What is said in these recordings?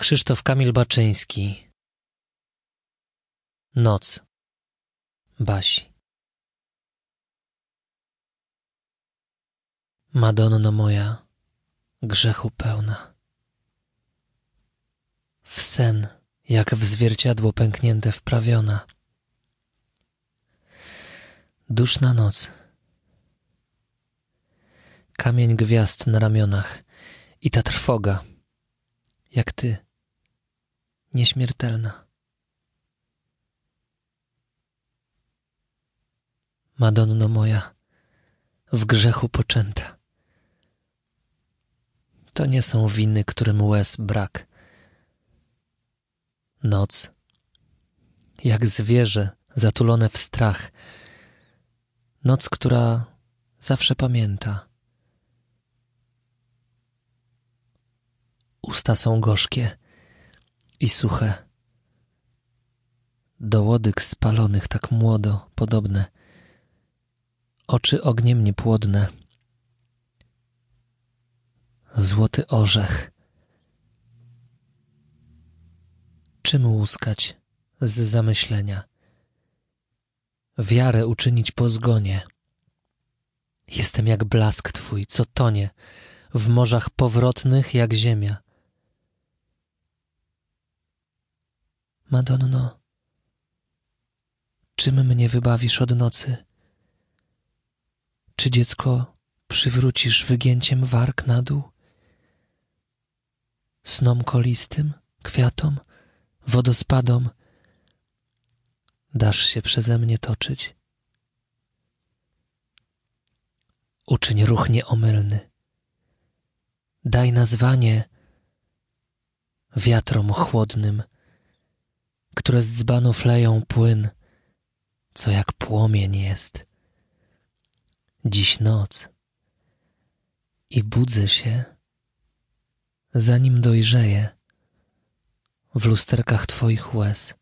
Krzysztof Kamil Baczyński Noc Basi Madonno moja, grzechu pełna. W sen, jak w zwierciadło pęknięte wprawiona. Duszna noc. Kamień gwiazd na ramionach i ta trwoga, jak ty, nieśmiertelna. Madonno moja, w grzechu poczęta. To nie są winy, którym łez brak. Noc, jak zwierzę zatulone w strach. Noc, która zawsze pamięta. Usta są gorzkie i suche. Do łodyg spalonych tak młodo podobne. Oczy ogniem niepłodne złoty orzech. Czym łuskać z zamyślenia? Wiarę uczynić po zgonie. Jestem jak blask twój, co tonie w morzach powrotnych jak ziemia. Madonno, czym mnie wybawisz od nocy? Czy dziecko przywrócisz wygięciem warg na dół? snom kolistym, kwiatom, wodospadom, dasz się przeze mnie toczyć. Uczyń ruch nieomylny. Daj nazwanie wiatrom chłodnym, które z dzbanów leją płyn, co jak płomień jest. Dziś noc i budzę się zanim dojrzeje w lusterkach Twoich łez.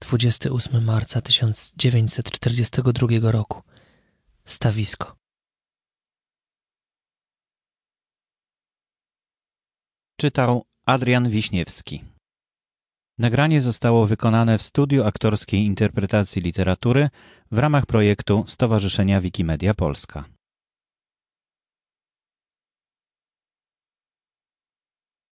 28 marca 1942 roku. Stawisko. Czytał Adrian Wiśniewski. Nagranie zostało wykonane w studiu aktorskiej interpretacji literatury w ramach projektu Stowarzyszenia Wikimedia Polska.